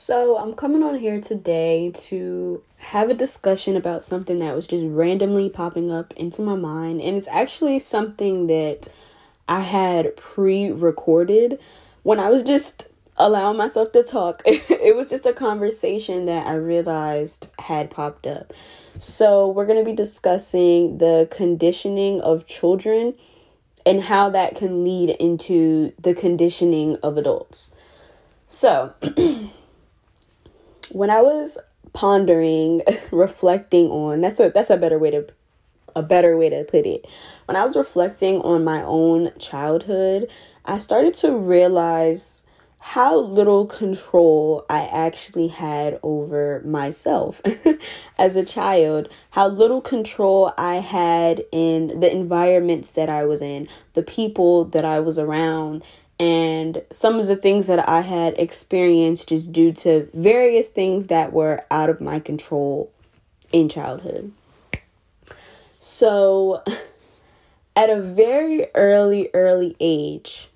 So, I'm coming on here today to have a discussion about something that was just randomly popping up into my mind. And it's actually something that I had pre recorded when I was just allowing myself to talk. it was just a conversation that I realized had popped up. So, we're going to be discussing the conditioning of children and how that can lead into the conditioning of adults. So, when I was pondering, reflecting on that's a that's a better way to a better way to put it. When I was reflecting on my own childhood, I started to realize how little control I actually had over myself as a child, how little control I had in the environments that I was in, the people that I was around, and some of the things that I had experienced just due to various things that were out of my control in childhood. So, at a very early, early age,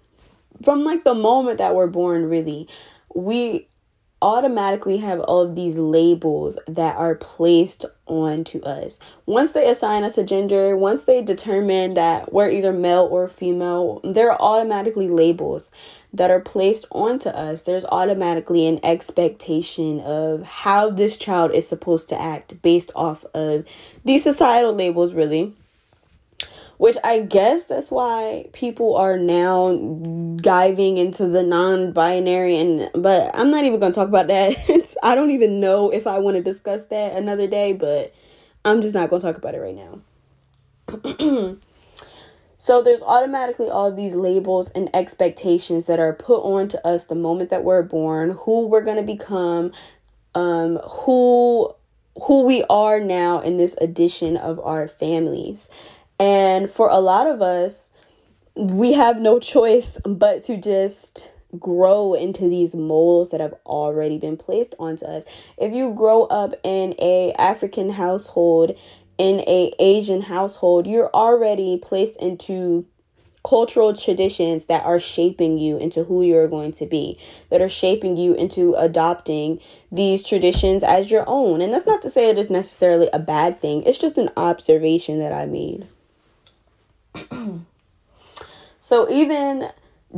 from like the moment that we're born, really, we automatically have all of these labels that are placed onto us. Once they assign us a gender, once they determine that we're either male or female, there are automatically labels that are placed onto us. There's automatically an expectation of how this child is supposed to act based off of these societal labels, really which I guess that's why people are now diving into the non-binary and but I'm not even going to talk about that. I don't even know if I want to discuss that another day, but I'm just not going to talk about it right now. so there's automatically all of these labels and expectations that are put on to us the moment that we're born, who we're going to become, um who who we are now in this addition of our families. And for a lot of us, we have no choice but to just grow into these molds that have already been placed onto us. If you grow up in a African household, in a Asian household, you're already placed into cultural traditions that are shaping you into who you're going to be, that are shaping you into adopting these traditions as your own. And that's not to say it is necessarily a bad thing, it's just an observation that I made. So even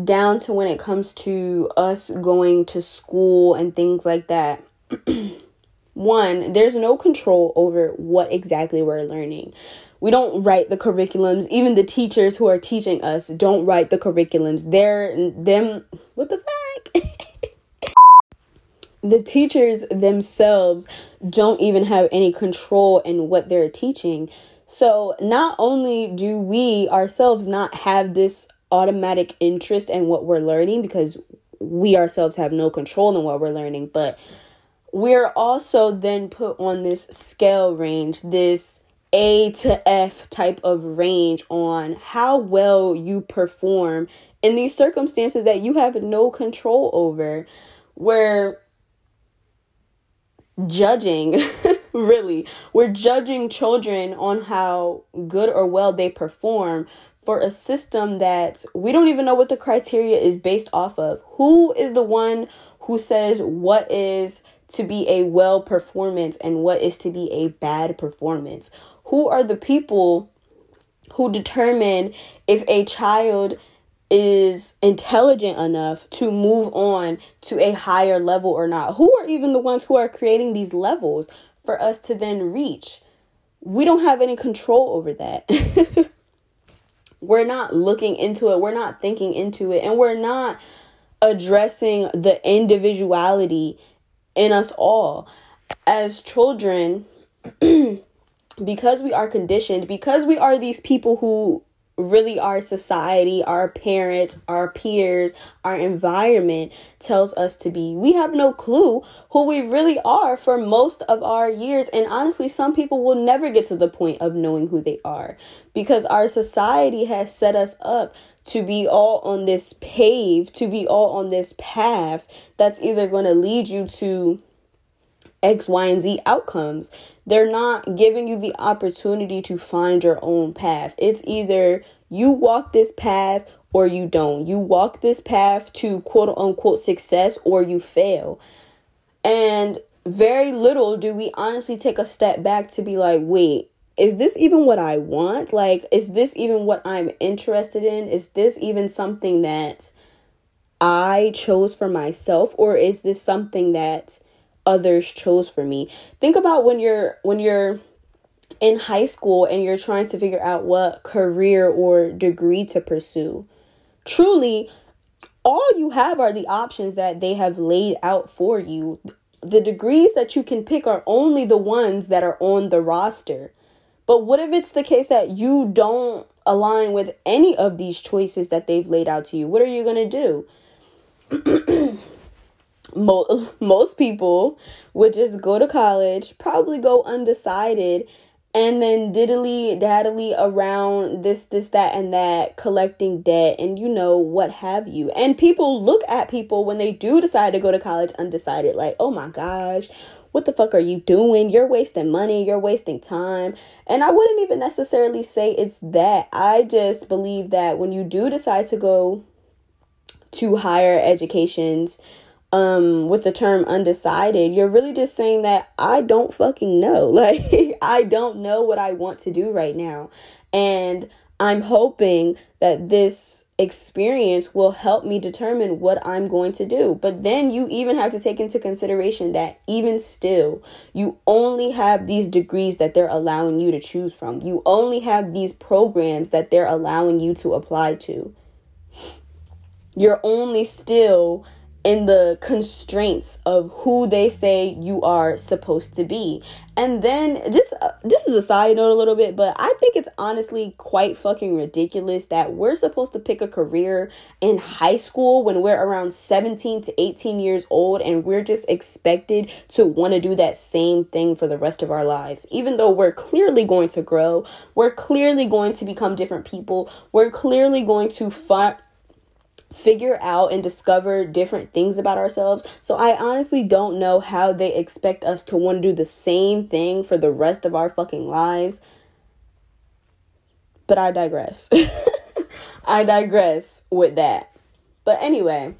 down to when it comes to us going to school and things like that one there's no control over what exactly we're learning. We don't write the curriculums. Even the teachers who are teaching us don't write the curriculums. They're them what the fuck? The teachers themselves don't even have any control in what they're teaching. So, not only do we ourselves not have this automatic interest in what we're learning because we ourselves have no control in what we're learning, but we're also then put on this scale range, this A to F type of range on how well you perform in these circumstances that you have no control over, where judging really. We're judging children on how good or well they perform for a system that we don't even know what the criteria is based off of. Who is the one who says what is to be a well performance and what is to be a bad performance? Who are the people who determine if a child is intelligent enough to move on to a higher level or not? Who are even the ones who are creating these levels? for us to then reach. We don't have any control over that. we're not looking into it, we're not thinking into it, and we're not addressing the individuality in us all. As children, because we are conditioned, because we are these people who really our society, our parents, our peers, our environment tells us to be. We have no clue who we really are for most of our years. And honestly, some people will never get to the point of knowing who they are because our society has set us up to be all on this pave, to be all on this path that's either going to lead you to X, Y, and Z outcomes. They're not giving you the opportunity to find your own path. It's either you walk this path or you don't. You walk this path to quote unquote success or you fail. And very little do we honestly take a step back to be like, wait, is this even what I want? Like, is this even what I'm interested in? Is this even something that I chose for myself or is this something that others chose for me? Think about when you're when you're in high school and you're trying to figure out what career or degree to pursue. Truly, all you have are the options that they have laid out for you. The degrees that you can pick are only the ones that are on the roster. But what if it's the case that you don't align with any of these choices that they've laid out to you? What are you going to do? most people would just go to college, probably go undecided, and then diddly daddly around this this that and that collecting debt and you know what have you. And people look at people when they do decide to go to college undecided like oh my gosh what the fuck are you doing? You're wasting money you're wasting time. And i wouldn't even necessarily say it's that. I just believe that when you do decide to go to higher educations um with the term undecided you're really just saying that I don't fucking know like I don't know what I want to do right now and I'm hoping that this experience will help me determine what I'm going to do. But then you even have to take into consideration that even still, you only have these degrees that they're allowing you to choose from. You only have these programs that they're allowing you to apply to. You're only still in the constraints of who they say you are supposed to be. And then just uh, this is a side note a little bit, but I think it's honestly quite fucking ridiculous that we're supposed to pick a career in high school when we're around 17 to 18 years old and we're just expected to want to do that same thing for the rest of our lives. Even though we're clearly going to grow, we're clearly going to become different people, we're clearly going to find figure out and discover different things about ourselves. So I honestly don't know how they expect us to want to do the same thing for the rest of our fucking lives. But I digress. I digress with that. But anyway,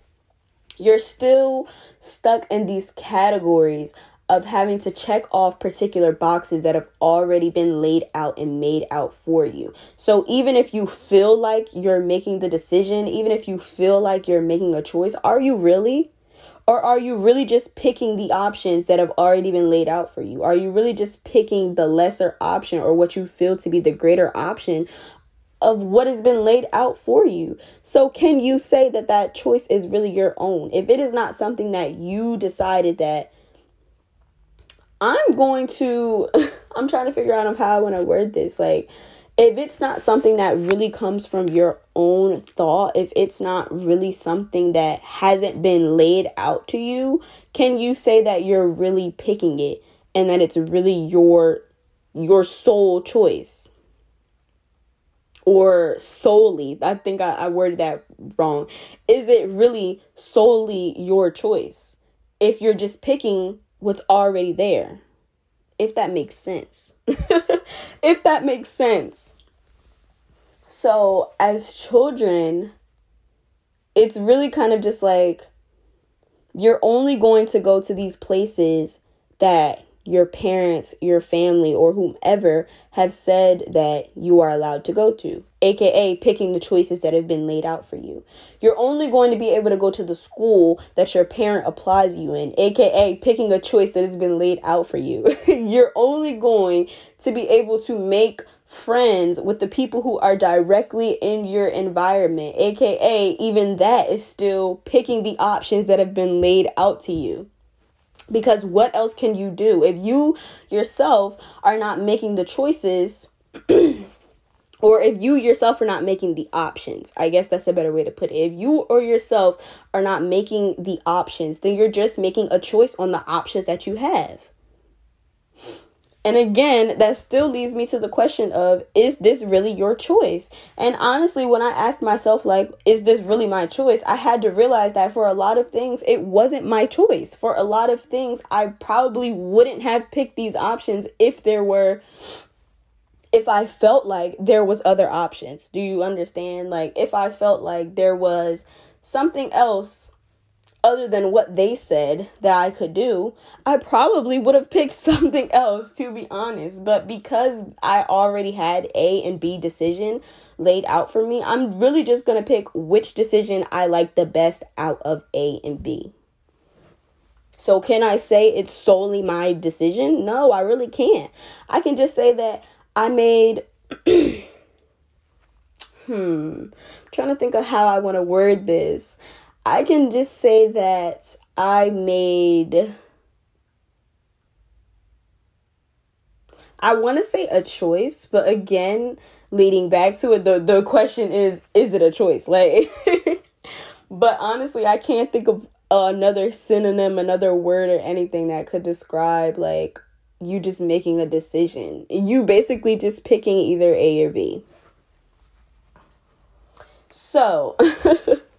you're still stuck in these categories of having to check off particular boxes that have already been laid out and made out for you. So even if you feel like you're making the decision, even if you feel like you're making a choice, are you really? Or are you really just picking the options that have already been laid out for you? Are you really just picking the lesser option or what you feel to be the greater option of what has been laid out for you. So, can you say that that choice is really your own? If it is not something that you decided that I'm going to, I'm trying to figure out how I want to word this. Like, if it's not something that really comes from your own thought, if it's not really something that hasn't been laid out to you, can you say that you're really picking it and that it's really your your sole choice? Or solely, I think I, I worded that wrong. Is it really solely your choice? If you're just picking what's already there. If that makes sense. if that makes sense. So, as children, it's really kind of just like you're only going to go to these places that your parents, your family, or whomever have said that you are allowed to go to, aka picking the choices that have been laid out for you. You're only going to be able to go to the school that your parent applies you in, aka picking a choice that has been laid out for you. You're only going to be able to make friends with the people who are directly in your environment, aka even that is still picking the options that have been laid out to you. Because what else can you do? If you yourself are not making the choices, or if you yourself are not making the options, I guess that's a better way to put it. If you or yourself are not making the options, then you're just making a choice on the options that you have. And again, that still leads me to the question of is this really your choice? And honestly, when I asked myself, like, is this really my choice? I had to realize that for a lot of things, it wasn't my choice. For a lot of things, I probably wouldn't have picked these options if there were if I felt like there was other options. Do you understand? Like if I felt like there was something else other than what they said that I could do, I probably would have picked something else to be honest. But because I already had A and B decision laid out for me, I'm really just going to pick which decision I like the best out of A and B. So, can I say it's solely my decision? No, I really can't. I can just say that I made. hmm. I'm trying to think of how I want to word this. I can just say that I made. I want to say a choice, but again, leading back to it, the, the question is is it a choice? Like, but honestly, I can't think of another synonym, another word, or anything that could describe like you just making a decision. You basically just picking either A or B. So,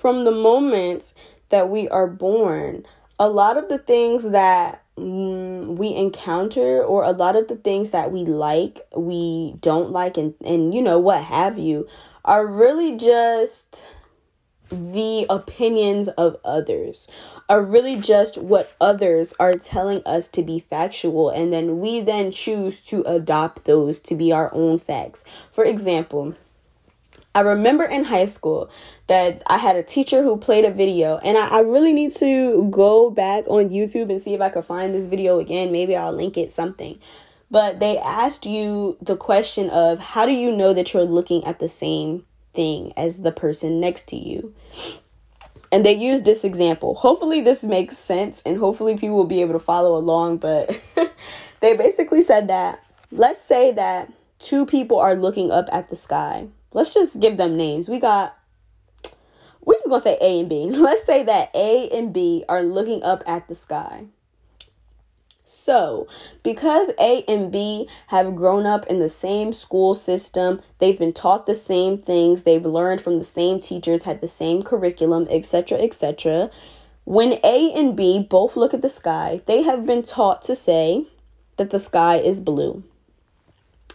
from the moment that we are born, a lot of the things that mm, we encounter or a lot of the things that we like, we don't like and and you know what have you are really just the opinions of others are really just what others are telling us to be factual and then we then choose to adopt those to be our own facts. For example, I remember in high school that I had a teacher who played a video, and I, I, really need to go back on YouTube and see if I could find this video again. Maybe I'll link it something. But they asked you the question of how do you know that you're looking at the same thing as the person next to you? And they used this example. Hopefully, this makes sense, and hopefully, people will be able to follow along. But they basically said that let's say that two people are looking up at the sky let's just give them names. We got we're just gonna say A and B. Let's say that A and B are looking up at the sky. So, because A and B have grown up in the same school system, they've been taught the same things, they've learned from the same teachers, had the same curriculum, etc., etc. When A and B both look at the sky, they have been taught to say that the sky is blue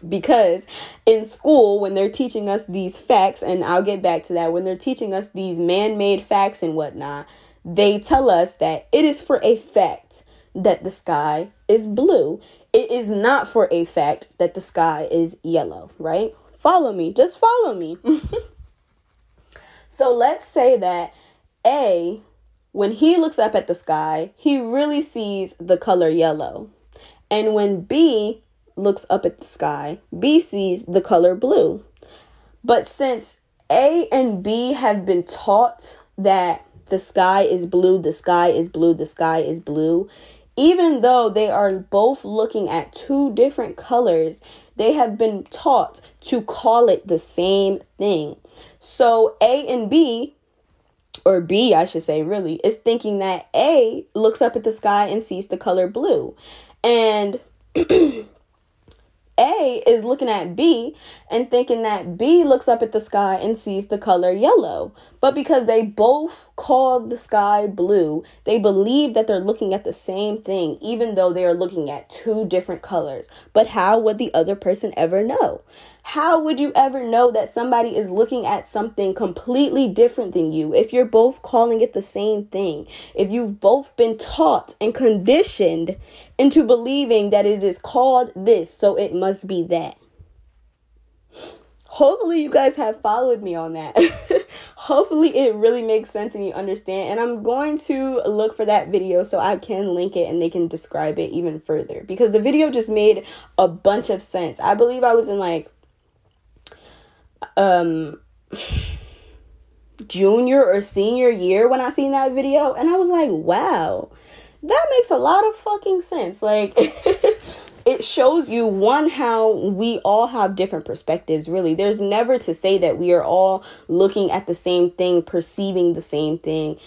because in school when they're teaching us these facts and i'll get back to that when they're teaching us these man-made facts and whatnot they tell us that it is for a fact that the sky is blue. It is not for a fact that the sky is yellow right? Follow me. Just follow me. So let's say that a when he looks up at the sky he really sees the color yellow. And when b looks up at the sky, B sees the color blue. But since A and B have been taught that the sky is blue, the sky is blue, the sky is blue, even though they are both looking at two different colors, they have been taught to call it the same thing. So A and B, or B, I should say, really, is thinking that A looks up at the sky and sees the color blue. And A is looking at B and thinking that B looks up at the sky and sees the color yellow. But because they both call the sky blue, they believe that they're looking at the same thing, even though they are looking at two different colors. But how would the other person ever know? How would you ever know that somebody is looking at something completely different than you if you're both calling it the same thing? If you've both been taught and conditioned into believing that it is called this, so it must be that. Hopefully, you guys have followed me on that. Hopefully, it really makes sense and you understand. And I'm going to look for that video so I can link it and they can describe it even further because the video just made a bunch of sense. I believe I was in like um junior or senior year when I seen that video and I was like, wow, that makes a lot of fucking sense. Like it shows you one how we all have different perspectives really. There's never to say that we are all looking at the same thing perceiving the same thing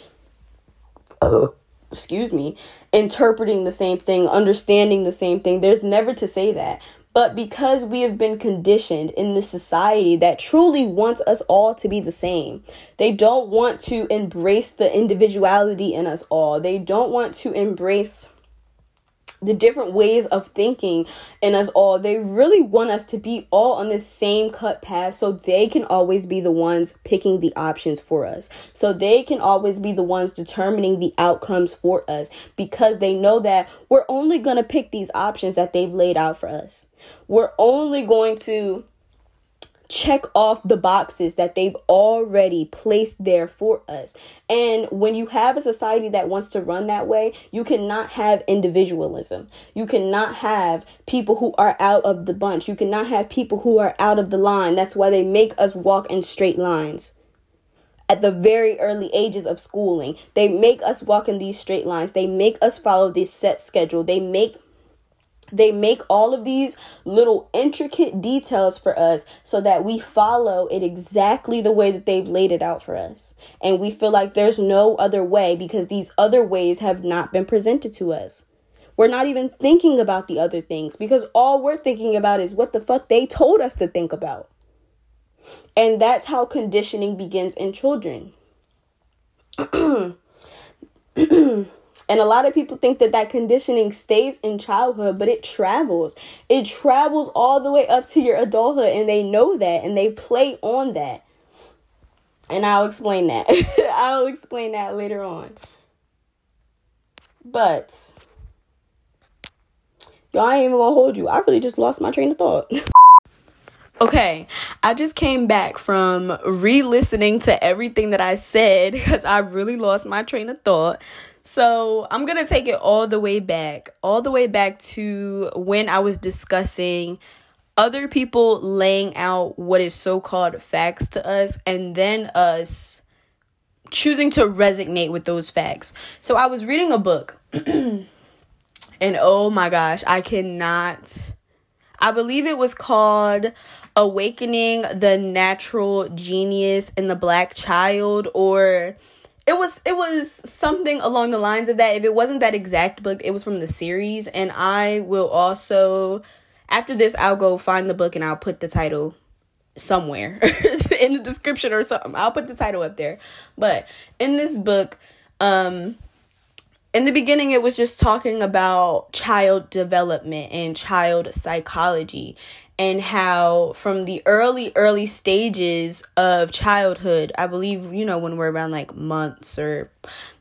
uh, excuse me interpreting the same thing understanding the same thing. There's never to say that but because we have been conditioned in this society that truly wants us all to be the same, they don't want to embrace the individuality in us all. They don't want to embrace the different ways of thinking in us all. They really want us to be all on the same cut path so they can always be the ones picking the options for us. So they can always be the ones determining the outcomes for us because they know that we're only going to pick these options that they've laid out for us. We're only going to check off the boxes that they've already placed there for us. And when you have a society that wants to run that way, you cannot have individualism. You cannot have people who are out of the bunch. You cannot have people who are out of the line. That's why they make us walk in straight lines. At the very early ages of schooling, they make us walk in these straight lines. They make us follow this set schedule. They make they make all of these little intricate details for us so that we follow it exactly the way that they've laid it out for us. And we feel like there's no other way because these other ways have not been presented to us. We're not even thinking about the other things because all we're thinking about is what the fuck they told us to think about. And that's how conditioning begins in children. And a lot of people think that that conditioning stays in childhood, but it travels. It travels all the way up to your adulthood, and they know that and they play on that. And I'll explain that. I'll explain that later on. But y'all ain't even gonna hold you. I really just lost my train of thought. Okay, I just came back from re listening to everything that I said because I really lost my train of thought. So I'm going to take it all the way back, all the way back to when I was discussing other people laying out what is so called facts to us and then us choosing to resonate with those facts. So I was reading a book and oh my gosh, I cannot. I believe it was called Awakening the Natural Genius in the Black Child or it was it was something along the lines of that. If it wasn't that exact book, it was from the series, and I will also after this I'll go find the book and I'll put the title somewhere in the description or something. I'll put the title up there. But in this book, um in the beginning it was just talking about child development and child psychology and how from the early early stages of childhood i believe you know when we're around like months or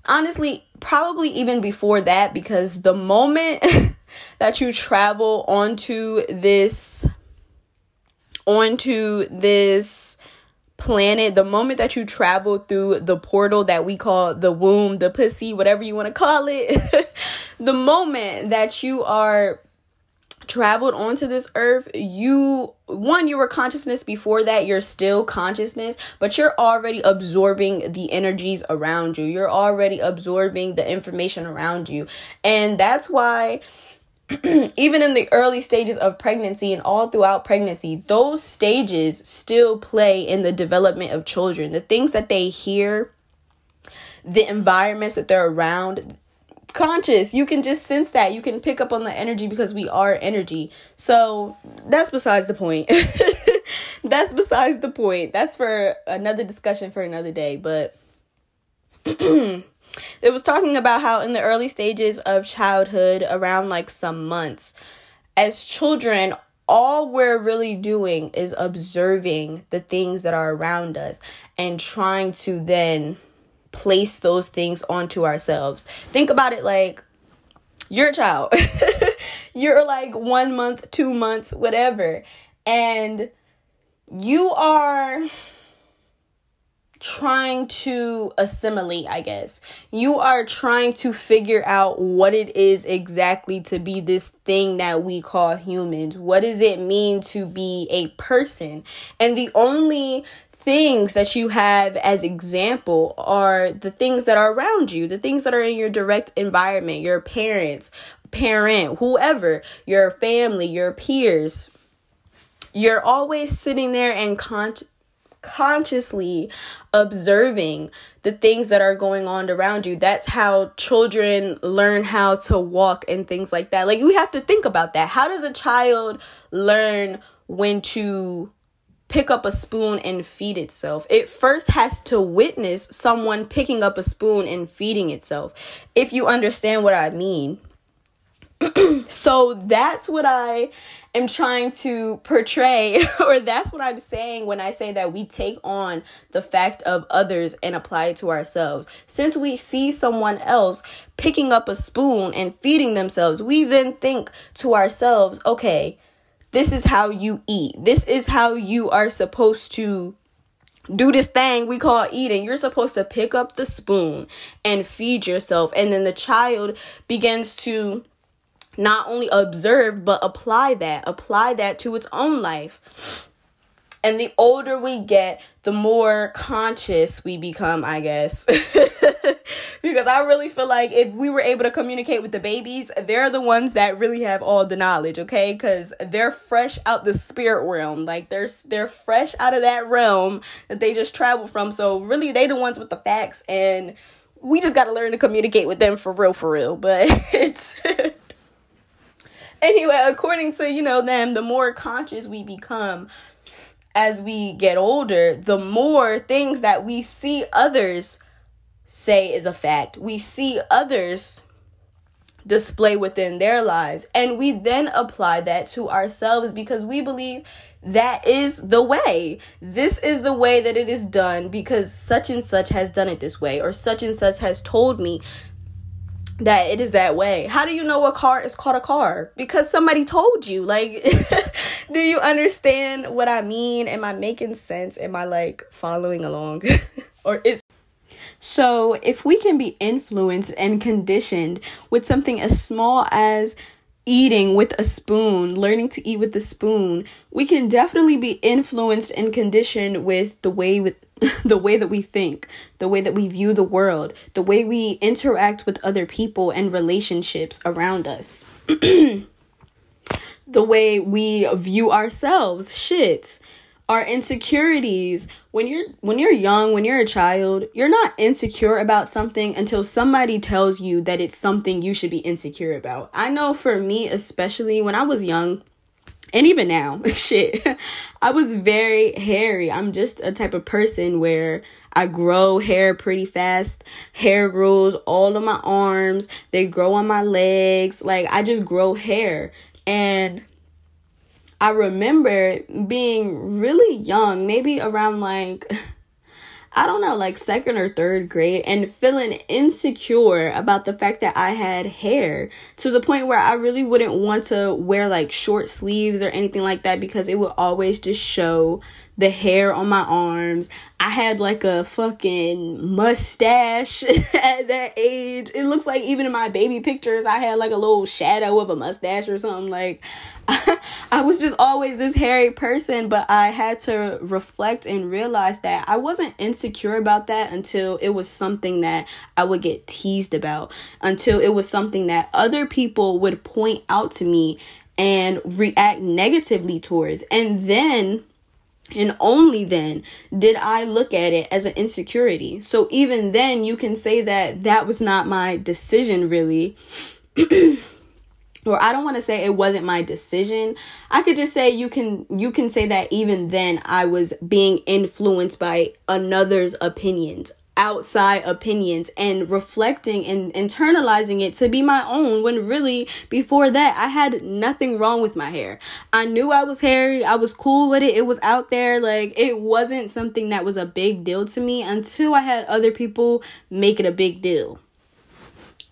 honestly probably even before that because the moment that you travel onto this onto this planet the moment that you travel through the portal that we call the womb the pussy whatever you want to call it the moment that you are traveled onto this earth, you one you were consciousness before that, you're still consciousness, but you're already absorbing the energies around you. You're already absorbing the information around you. And that's why even in the early stages of pregnancy and all throughout pregnancy, those stages still play in the development of children. The things that they hear, the environments that they're around, conscious. You can just sense that. You can pick up on the energy because we are energy. So that's besides the point. that's besides the point. That's for another discussion for another day. But it was talking about how in the early stages of childhood, around like some months, as children, all we're really doing is observing the things that are around us and trying to then place those things onto ourselves. Think about it like you're a child. you're like one month, two months, whatever. And you are trying to assimilate, I guess. You are trying to figure out what it is exactly to be this thing that we call humans. What does it mean to be a person? And the only things that you have as example are the things that are around you, the things that are in your direct environment, your parents, parent, whoever, your family, your peers. You're always sitting there and con- consciously observing the things that are going on around you. That's how children learn how to walk and things like that. Like, we have to think about that. How does a child learn when to pick up a spoon and feed itself. It first has to witness someone picking up a spoon and feeding itself. If you understand what I mean. so that's what I am trying to portray, or that's what I'm saying when I say that we take on the fact of others and apply it to ourselves. Since we see someone else picking up a spoon and feeding themselves, we then think to ourselves, okay, this is how you eat. This is how you are supposed to do this thing we call eating. You're supposed to pick up the spoon and feed yourself. And then the child begins to not only observe, but apply that, apply that to its own life. And the older we get, the more conscious we become, I guess. because I really feel like if we were able to communicate with the babies, they're the ones that really have all the knowledge, okay? Cuz they're fresh out the spirit realm. Like they're they're fresh out of that realm that they just traveled from. So really they the ones with the facts and we just got to learn to communicate with them for real for real. But it's Anyway, according to, you know, them, the more conscious we become as we get older, the more things that we see others say is a fact. We see others display within their lives. And we then apply that to ourselves because we believe that is the way. This is the way that it is done because such and such has done it this way, or such and such has told me that it is that way. How do you know a car is called a car? Because somebody told you. Like, do you understand what I mean? Am I making sense? Am I like following along? or is so, if we can be influenced and conditioned with something as small as eating with a spoon, learning to eat with the spoon, we can definitely be influenced and conditioned with the way with the way that we think, the way that we view the world, the way we interact with other people and relationships around us. the way we view ourselves, shit our insecurities when you're when you're young when you're a child you're not insecure about something until somebody tells you that it's something you should be insecure about i know for me especially when i was young and even now shit i was very hairy i'm just a type of person where I grow hair pretty fast. Hair grows all on my arms. They grow on my legs. Like I just grow hair. And I remember being really young, maybe around like, I don't know, like second or third grade, and feeling insecure about the fact that I had hair to the point where I really wouldn't want to wear like short sleeves or anything like that because it would always just show the hair on my arms. I had like a fucking mustache at that age. It looks like even in my baby pictures, I had like a little shadow of a mustache or something. Like, I was just always this hairy person, but I had to reflect and realize that I wasn't insecure about that until it was something that I would get teased about, until it was something that other people would point out to me and react negatively towards. And then and only then did I look at it as an insecurity. So even then, you can say that that was not my decision, really. or I don't want to say it wasn't my decision. I could just say you can you can say that even then I was being influenced by another's opinions outside opinions and reflecting and internalizing it to be my own when really before that I had nothing wrong with my hair. I knew I was hairy, I was cool with it, it was out there, like it wasn't something that was a big deal to me until I had other people make it a big deal.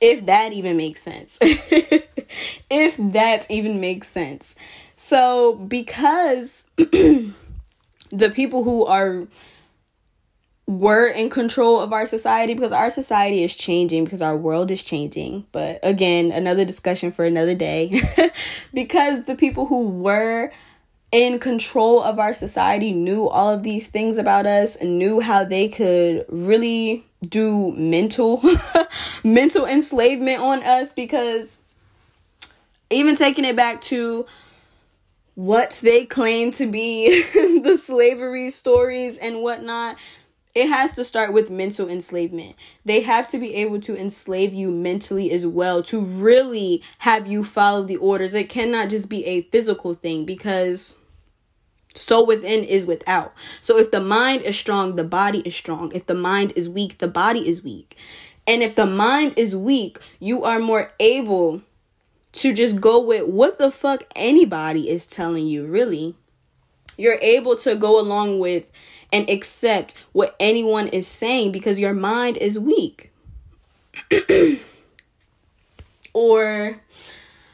If that even makes sense. if that even makes sense. So, because the people who are were in control of our society because our society is changing because our world is changing. But again, another discussion for another day. because the people who were in control of our society knew all of these things about us knew how they could really do mental mental enslavement on us because even taking it back to what they claim to be the slavery stories and whatnot it has to start with mental enslavement. They have to be able to enslave you mentally as well to really have you follow the orders. It cannot just be a physical thing because so within is without. So if the mind is strong, the body is strong. If the mind is weak, the body is weak. And if the mind is weak, you are more able to just go with what the fuck anybody is telling you, really. You're able to go along with and accept what anyone is saying because your mind is weak. or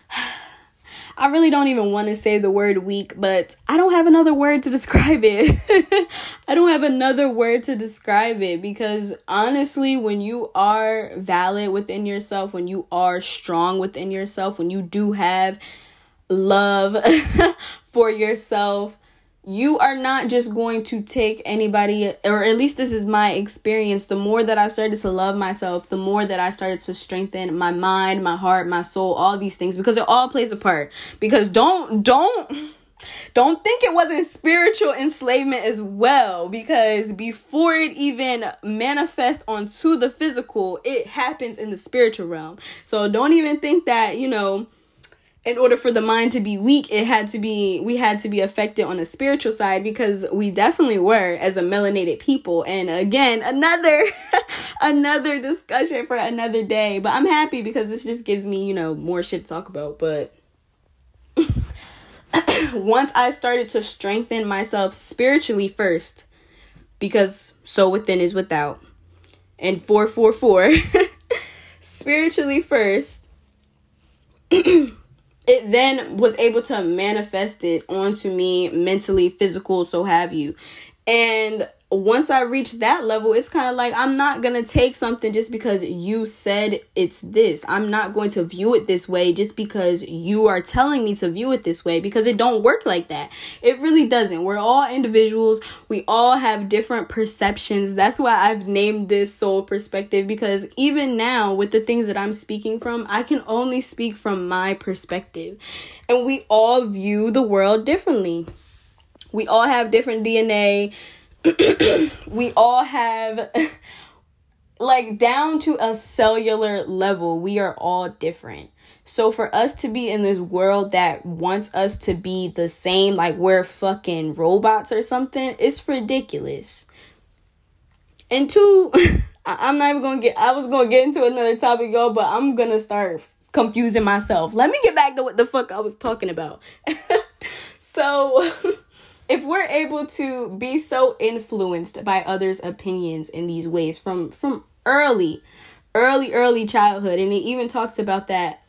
I really don't even want to say the word weak, but I don't have another word to describe it. I don't have another word to describe it because honestly, when you are valid within yourself, when you are strong within yourself, when you do have love for yourself, you are not just going to take anybody or at least this is my experience. The more that i started to love myself the more that i started to strengthen my mind my heart my soul all these things because it all plays a part. Because don't don't don't think it wasn't spiritual enslavement as well because before it even manifests onto the physical it happens in the spiritual realm. So don't even think that you know in order for the mind to be weak, it had to be we had to be affected on the spiritual side because we definitely were as a melanated people. And again, another another discussion for another day. But I'm happy because this just gives me, you know, more shit to talk about. But once I started to strengthen myself spiritually first, because so within is without. And 444 spiritually first it then was able to manifest it onto me mentally, physical, so have you. And once I reach that level, it's kind of like I'm not going to take something just because you said it's this. I'm not going to view it this way just because you are telling me to view it this way because it don't work like that. It really doesn't. We're all individuals. We all have different perceptions. That's why I've named this soul perspective because even now with the things that I'm speaking from, I can only speak from my perspective. And we all view the world differently. We all have different DNA we all have like down to a cellular level we are all different. So for us to be in this world that wants us to be the same like we're fucking robots or something it's ridiculous. And two i'm not even gonna get i was gonna get into another topic y'all but i'm gonna start confusing myself. Let me get back to what the fuck i was talking about. So if we're able to be so influenced by others' opinions in these ways from from early, early, early childhood, and it even talks about that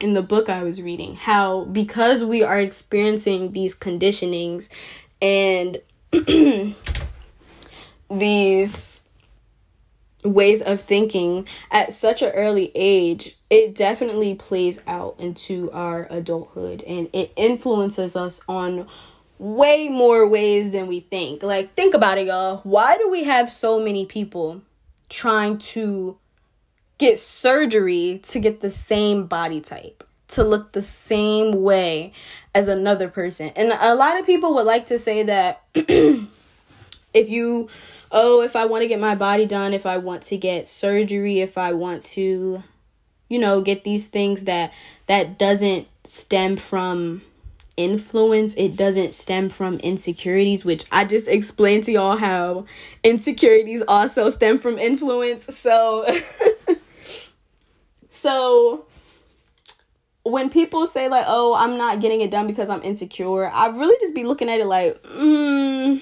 in the book I was reading, how because we are experiencing these conditionings and these ways of thinking at such an early age, it definitely plays out into our adulthood and it influences us on way more ways than we think. Like, think about it, y'all. Why do we have so many people trying to get surgery to get the same body type, to look the same way as another person? And a lot of people would like to say that if you, oh, if I want to get my body done, if I want to get surgery, if I want to, you know, get these things that that doesn't stem from influence it doesn't stem from insecurities which i just explained to y'all how insecurities also stem from influence. So so when people say like oh i'm not getting it done because i'm insecure i really just be looking at it like mm,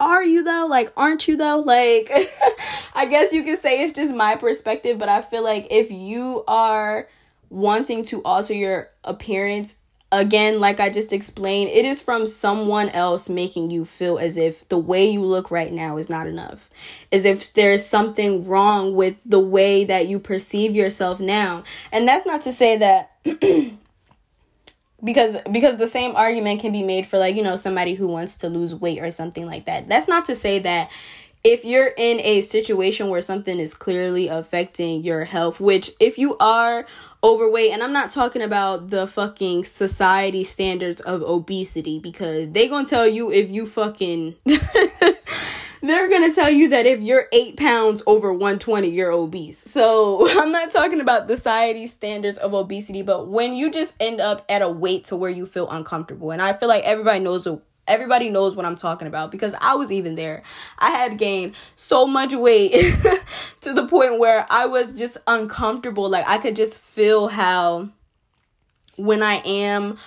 are you though? Like aren't you though? Like i guess you could say it's just my perspective but i feel like if you are wanting to alter your appearance again like i just explained it is from someone else making you feel as if the way you look right now is not enough. As if there's something wrong with the way that you perceive yourself now. And that's not to say that because because the same argument can be made for like you know somebody who wants to lose weight or something like that. That's not to say that if you're in a situation where something is clearly affecting your health, which if you are overweight and i'm not talking about the fucking society standards of obesity because they gonna tell you if you fucking they're gonna tell you that if you're eight pounds over 120 you're obese. So i'm not talking about the society standards of obesity but when you just end up at a weight to where you feel uncomfortable and i feel like everybody knows Everybody knows what I'm talking about because I was even there. I had gained so much weight to the point where I was just uncomfortable. Like I could just feel how when I am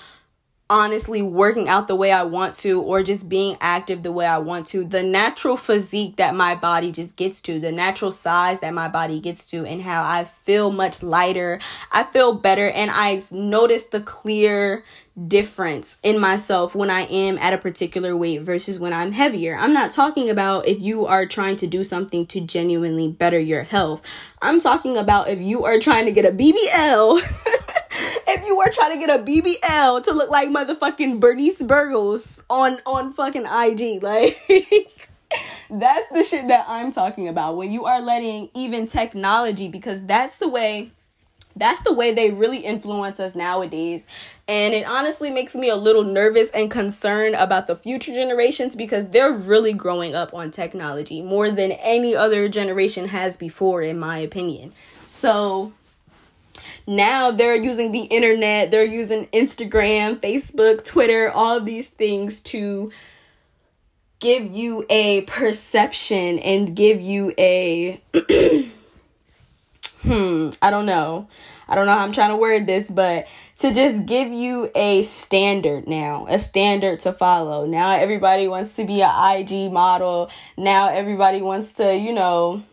honestly working out the way I want to or just being active the way I want to, the natural physique that my body just gets to, the natural size that my body gets to, and how I feel much lighter, I feel better, and I notice the clear difference in myself when I am at a particular weight versus when I'm heavier. I'm not talking about if you are trying to do something to genuinely better your health. I'm talking about if you are trying to get a BBL. if you are trying to get a BBL to look like motherfucking Bernice Burgos on on fucking IG, like that's the shit that I'm talking about. When you are letting even technology, because that's the way that's the way they really influence us nowadays. And it honestly makes me a little nervous and concerned about the future generations because they're really growing up on technology more than any other generation has before, in my opinion. So, now they're using the internet, they're using Instagram, Facebook, Twitter, all these things to give you a perception and give you a hmm, I don't know. I don't know how I'm trying to word this, but to just give you a standard now, a standard to follow. Now everybody wants to be an IG model. Now everybody wants to, you know,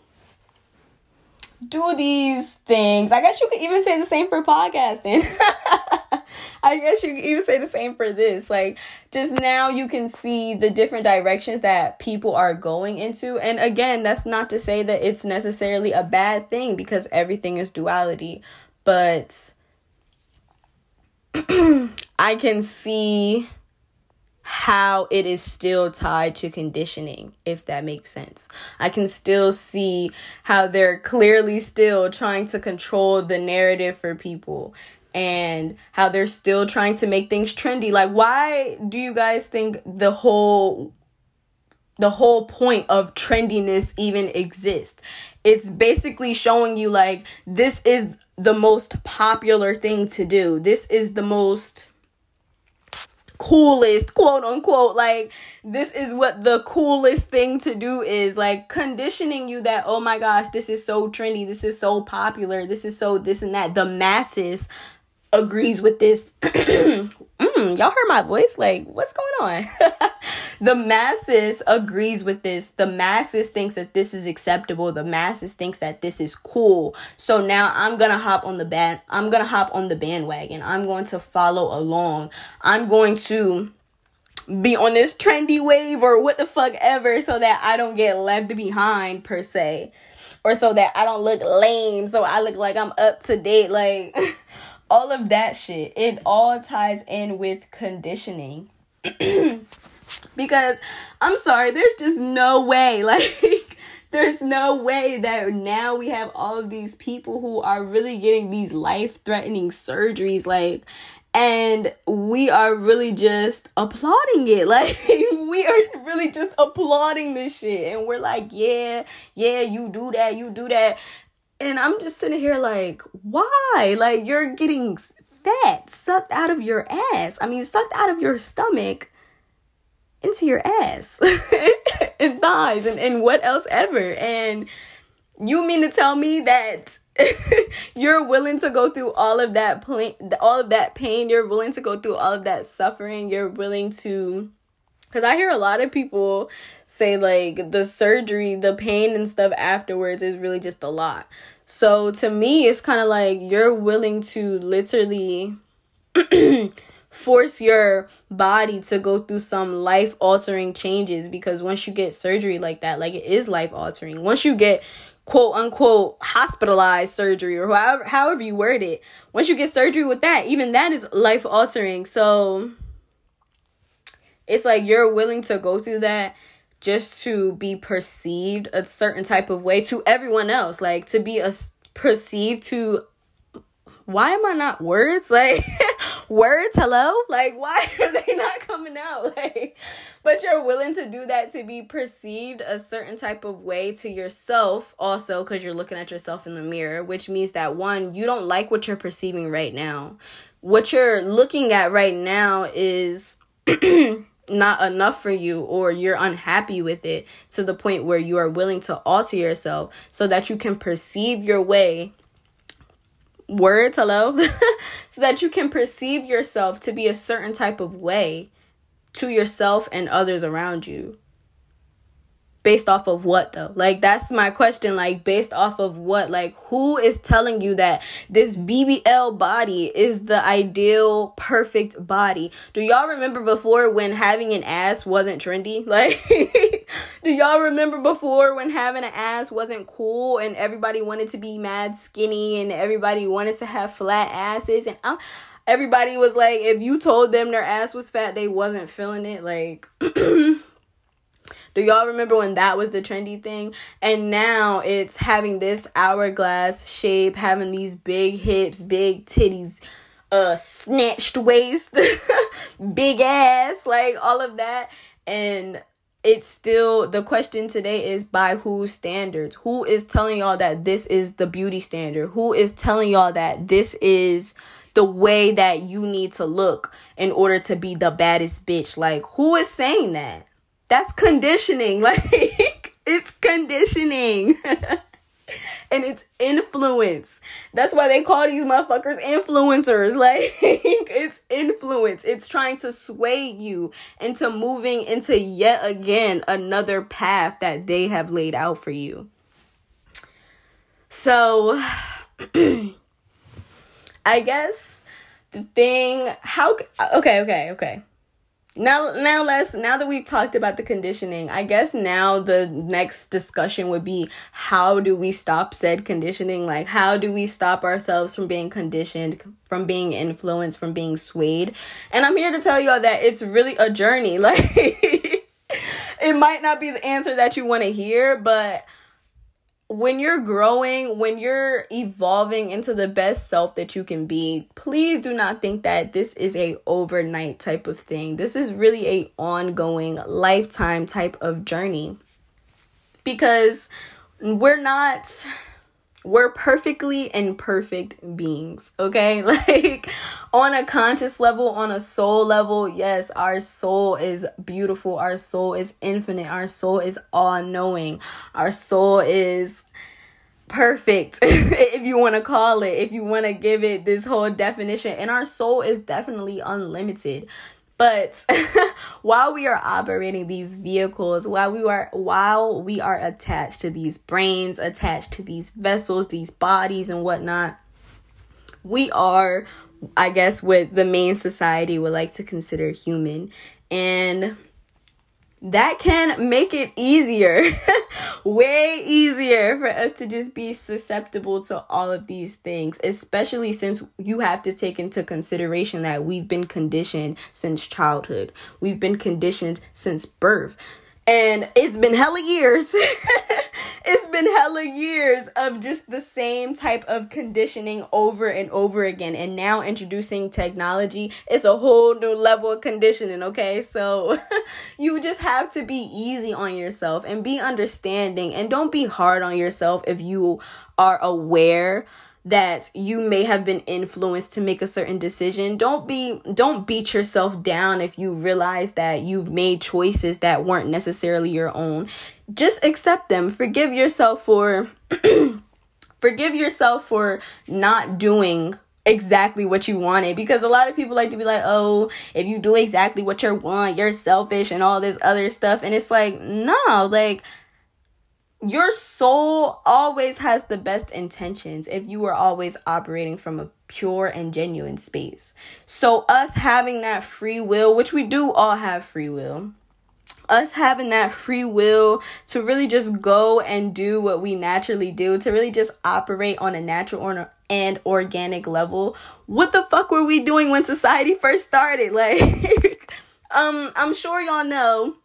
do these things. I guess you could even say the same for podcasting. I guess you could even say the same for this. Like, just now you can see the different directions that people are going into. And again, that's not to say that it's necessarily a bad thing because everything is duality. But I can see how it is still tied to conditioning, if that makes sense. I can still see how they're clearly still trying to control the narrative for people and how they're still trying to make things trendy. Like, why do you guys think the whole the whole point of trendiness even exists? It's basically showing you like this is the most popular thing to do. This is the most coolest, quote unquote. Like, this is what the coolest thing to do is like conditioning you that, oh my gosh, this is so trendy, this is so popular, this is so this and that. The masses agrees with this. mm, y'all heard my voice? Like, what's going on? the masses agrees with this. The masses thinks that this is acceptable. The masses thinks that this is cool. So now I'm gonna hop on the band. I'm gonna hop on the bandwagon. I'm going to follow along. I'm going to be on this trendy wave or what the fuck ever so that I don't get left behind per se. Or so that I don't look lame. So I look like I'm up to date. Like all of that shit. It all ties in with conditioning. because I'm sorry, there's just no way. Like, there's no way that now we have all of these people who are really getting these life threatening surgeries. Like, and we are really just applauding it. Like, we are really just applauding this shit. And we're like, yeah, yeah, you do that, you do that. And I'm just sitting here like, why? Like, you're getting fat sucked out of your ass. I mean, sucked out of your stomach into your ass and thighs and, and what else ever. And you mean to tell me that you're willing to go through all of that pain, all of that pain, you're willing to go through all of that suffering, you're willing to because I hear a lot of people say, like, the surgery, the pain and stuff afterwards is really just a lot. So to me, it's kind of like you're willing to literally force your body to go through some life altering changes because once you get surgery like that, like it is life altering. Once you get quote unquote hospitalized surgery or however however you word it, once you get surgery with that, even that is life altering. So it's like you're willing to go through that just to be perceived a certain type of way to everyone else like to be a perceived to why am I not words? Like words, hello? Like why are they not coming out? Like but you're willing to do that to be perceived a certain type of way to yourself also cuz you're looking at yourself in the mirror, which means that one, you don't like what you're perceiving right now. What you're looking at right now is not enough for you or you're unhappy with it to the point where you are willing to alter yourself so that you can perceive your way words hello? So that you can perceive yourself to be a certain type of way to yourself and others around you based off of what though? Like that's my question like based off of what? Like who is telling you that this bbl body is the ideal perfect body? Do y'all remember before when having an ass wasn't trendy? Like do y'all remember before when having an ass wasn't cool and everybody wanted to be mad skinny and everybody wanted to have flat asses? And uh, everybody was like if you told them their ass was fat they wasn't feeling it like Do y'all remember when that was the trendy thing? And now it's having this hourglass shape, having these big hips, big titties, uh snatched waist, big ass, like all of that. And it's still the question today is by whose standards? Who is telling y'all that this is the beauty standard? Who is telling y'all that this is the way that you need to look in order to be the baddest bitch? Like, who is saying that? That's conditioning. Like it's conditioning. and it's influence. That's why they call these motherfuckers influencers. Like it's influence. It's trying to sway you into moving into yet again another path that they have laid out for you. So I guess the thing how okay, okay, okay now now let's now that we've talked about the conditioning i guess now the next discussion would be how do we stop said conditioning? Like how do we stop ourselves from being conditioned from being influenced from being swayed? And i'm here to tell y'all that it's really a journey. Like it might not be the answer that you want to hear but when you're growing, when you're evolving into the best self that you can be, please do not think that this is a overnight type of thing. This is really a ongoing lifetime type of journey. Because we're not we're perfectly imperfect beings, okay? Like on a conscious level, on a soul level, yes, our soul is beautiful. Our soul is infinite. Our soul is all knowing. Our soul is perfect, if you want to call it, if you want to give it this whole definition. And our soul is definitely unlimited. But while we are operating these vehicles, while we are while we are attached to these brains, attached to these vessels, these bodies and whatnot, we are, I guess, what the main society would like to consider human. And that can make it easier, way easier for us to just be susceptible to all of these things, especially since you have to take into consideration that we've been conditioned since childhood, we've been conditioned since birth. And it's been hella years. it's been hella years of just the same type of conditioning over and over again. And now introducing technology is a whole new level of conditioning, okay? So you just have to be easy on yourself and be understanding and don't be hard on yourself if you are aware that you may have been influenced to make a certain decision. Don't be don't beat yourself down if you realize that you've made choices that weren't necessarily your own. Just accept them. Forgive yourself for forgive yourself for not doing exactly what you wanted. Because a lot of people like to be like oh if you do exactly what you want you're selfish and all this other stuff. And it's like no like your soul always has the best intentions if you are always operating from a pure and genuine space. So, us having that free will, which we do all have free will, us having that free will to really just go and do what we naturally do, to really just operate on a natural and organic level. What the fuck were we doing when society first started? Like, um, I'm sure y'all know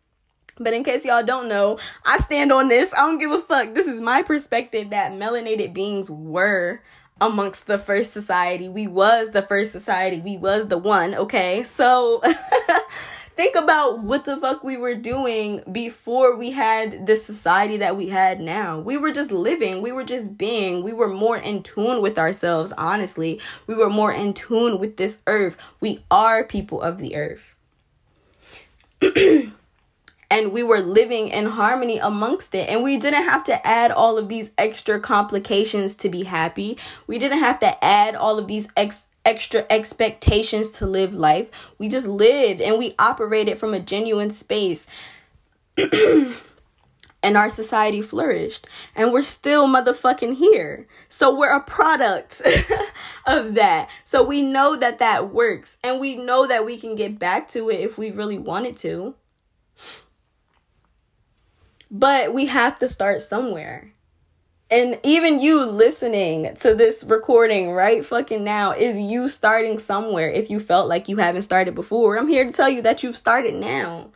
but in case y'all don't know, I stand on this. I don't give a fuck. This is my perspective that melanated beings were amongst the first society. We was the first society. We was the one, okay? So think about what the fuck we were doing before we had the society that we had now. We were just living, we were just being, we were more in tune with ourselves, honestly. We were more in tune with this earth. We are people of the earth. and we were living in harmony amongst it. And we didn't have to add all of these extra complications to be happy. We didn't have to add all of these ex- extra expectations to live life. We just lived and we operated from a genuine space. And our society flourished. And we're still motherfucking here. So we're a product of that. So we know that that works. And we know that we can get back to it if we really wanted to but we have to start somewhere. And even you listening to this recording right fucking now is you starting somewhere if you felt like you haven't started before. I'm here to tell you that you've started now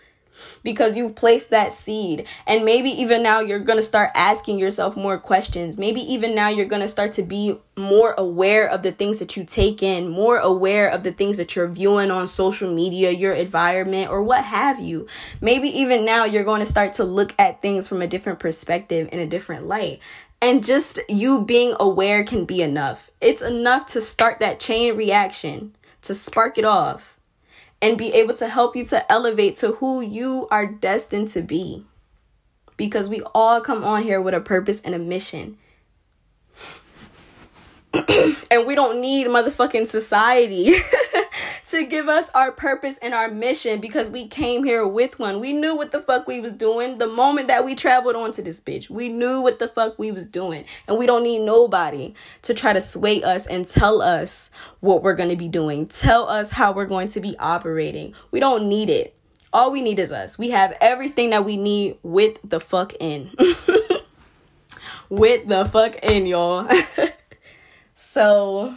because you've placed that seed. And maybe even now you're going to start asking yourself more questions. Maybe even now you're going to start to be more aware of the things that you take in, more aware of the things that you're viewing on social media, your environment, or what have you. Maybe even now you're going to start to look at things from a different perspective in a different light. And just you being aware can be enough. It's enough to start that chain reaction, to spark it off and be able to help you to elevate to who you are destined to be. Because we all come on here with a purpose and a mission. and we don't need motherfucking society to give us our purpose and our mission because we came here with one. We knew what the fuck we was doing the moment that we traveled onto this bitch. We knew what the fuck we was doing. And we don't need nobody to try to sway us and tell us what we're going to be doing. Tell us how we're going to be operating. We don't need it. All we need is us. We have everything that we need with the fuck in. with the fuck in, y'all. so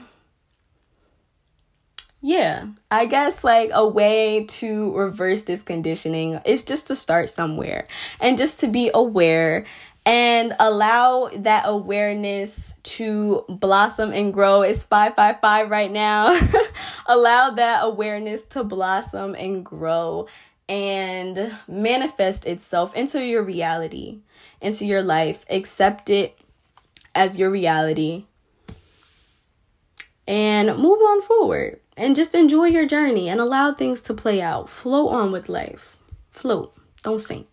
yeah, I guess like a way to reverse this conditioning is just to start somewhere and just to be aware and allow that awareness to blossom and grow. It's 555 right now. allow that awareness to blossom and grow and manifest itself into your reality, into your life. Accept it as your reality and move on forward and just enjoy your journey and allow things to play out. Flow on with life. Float, don't sink.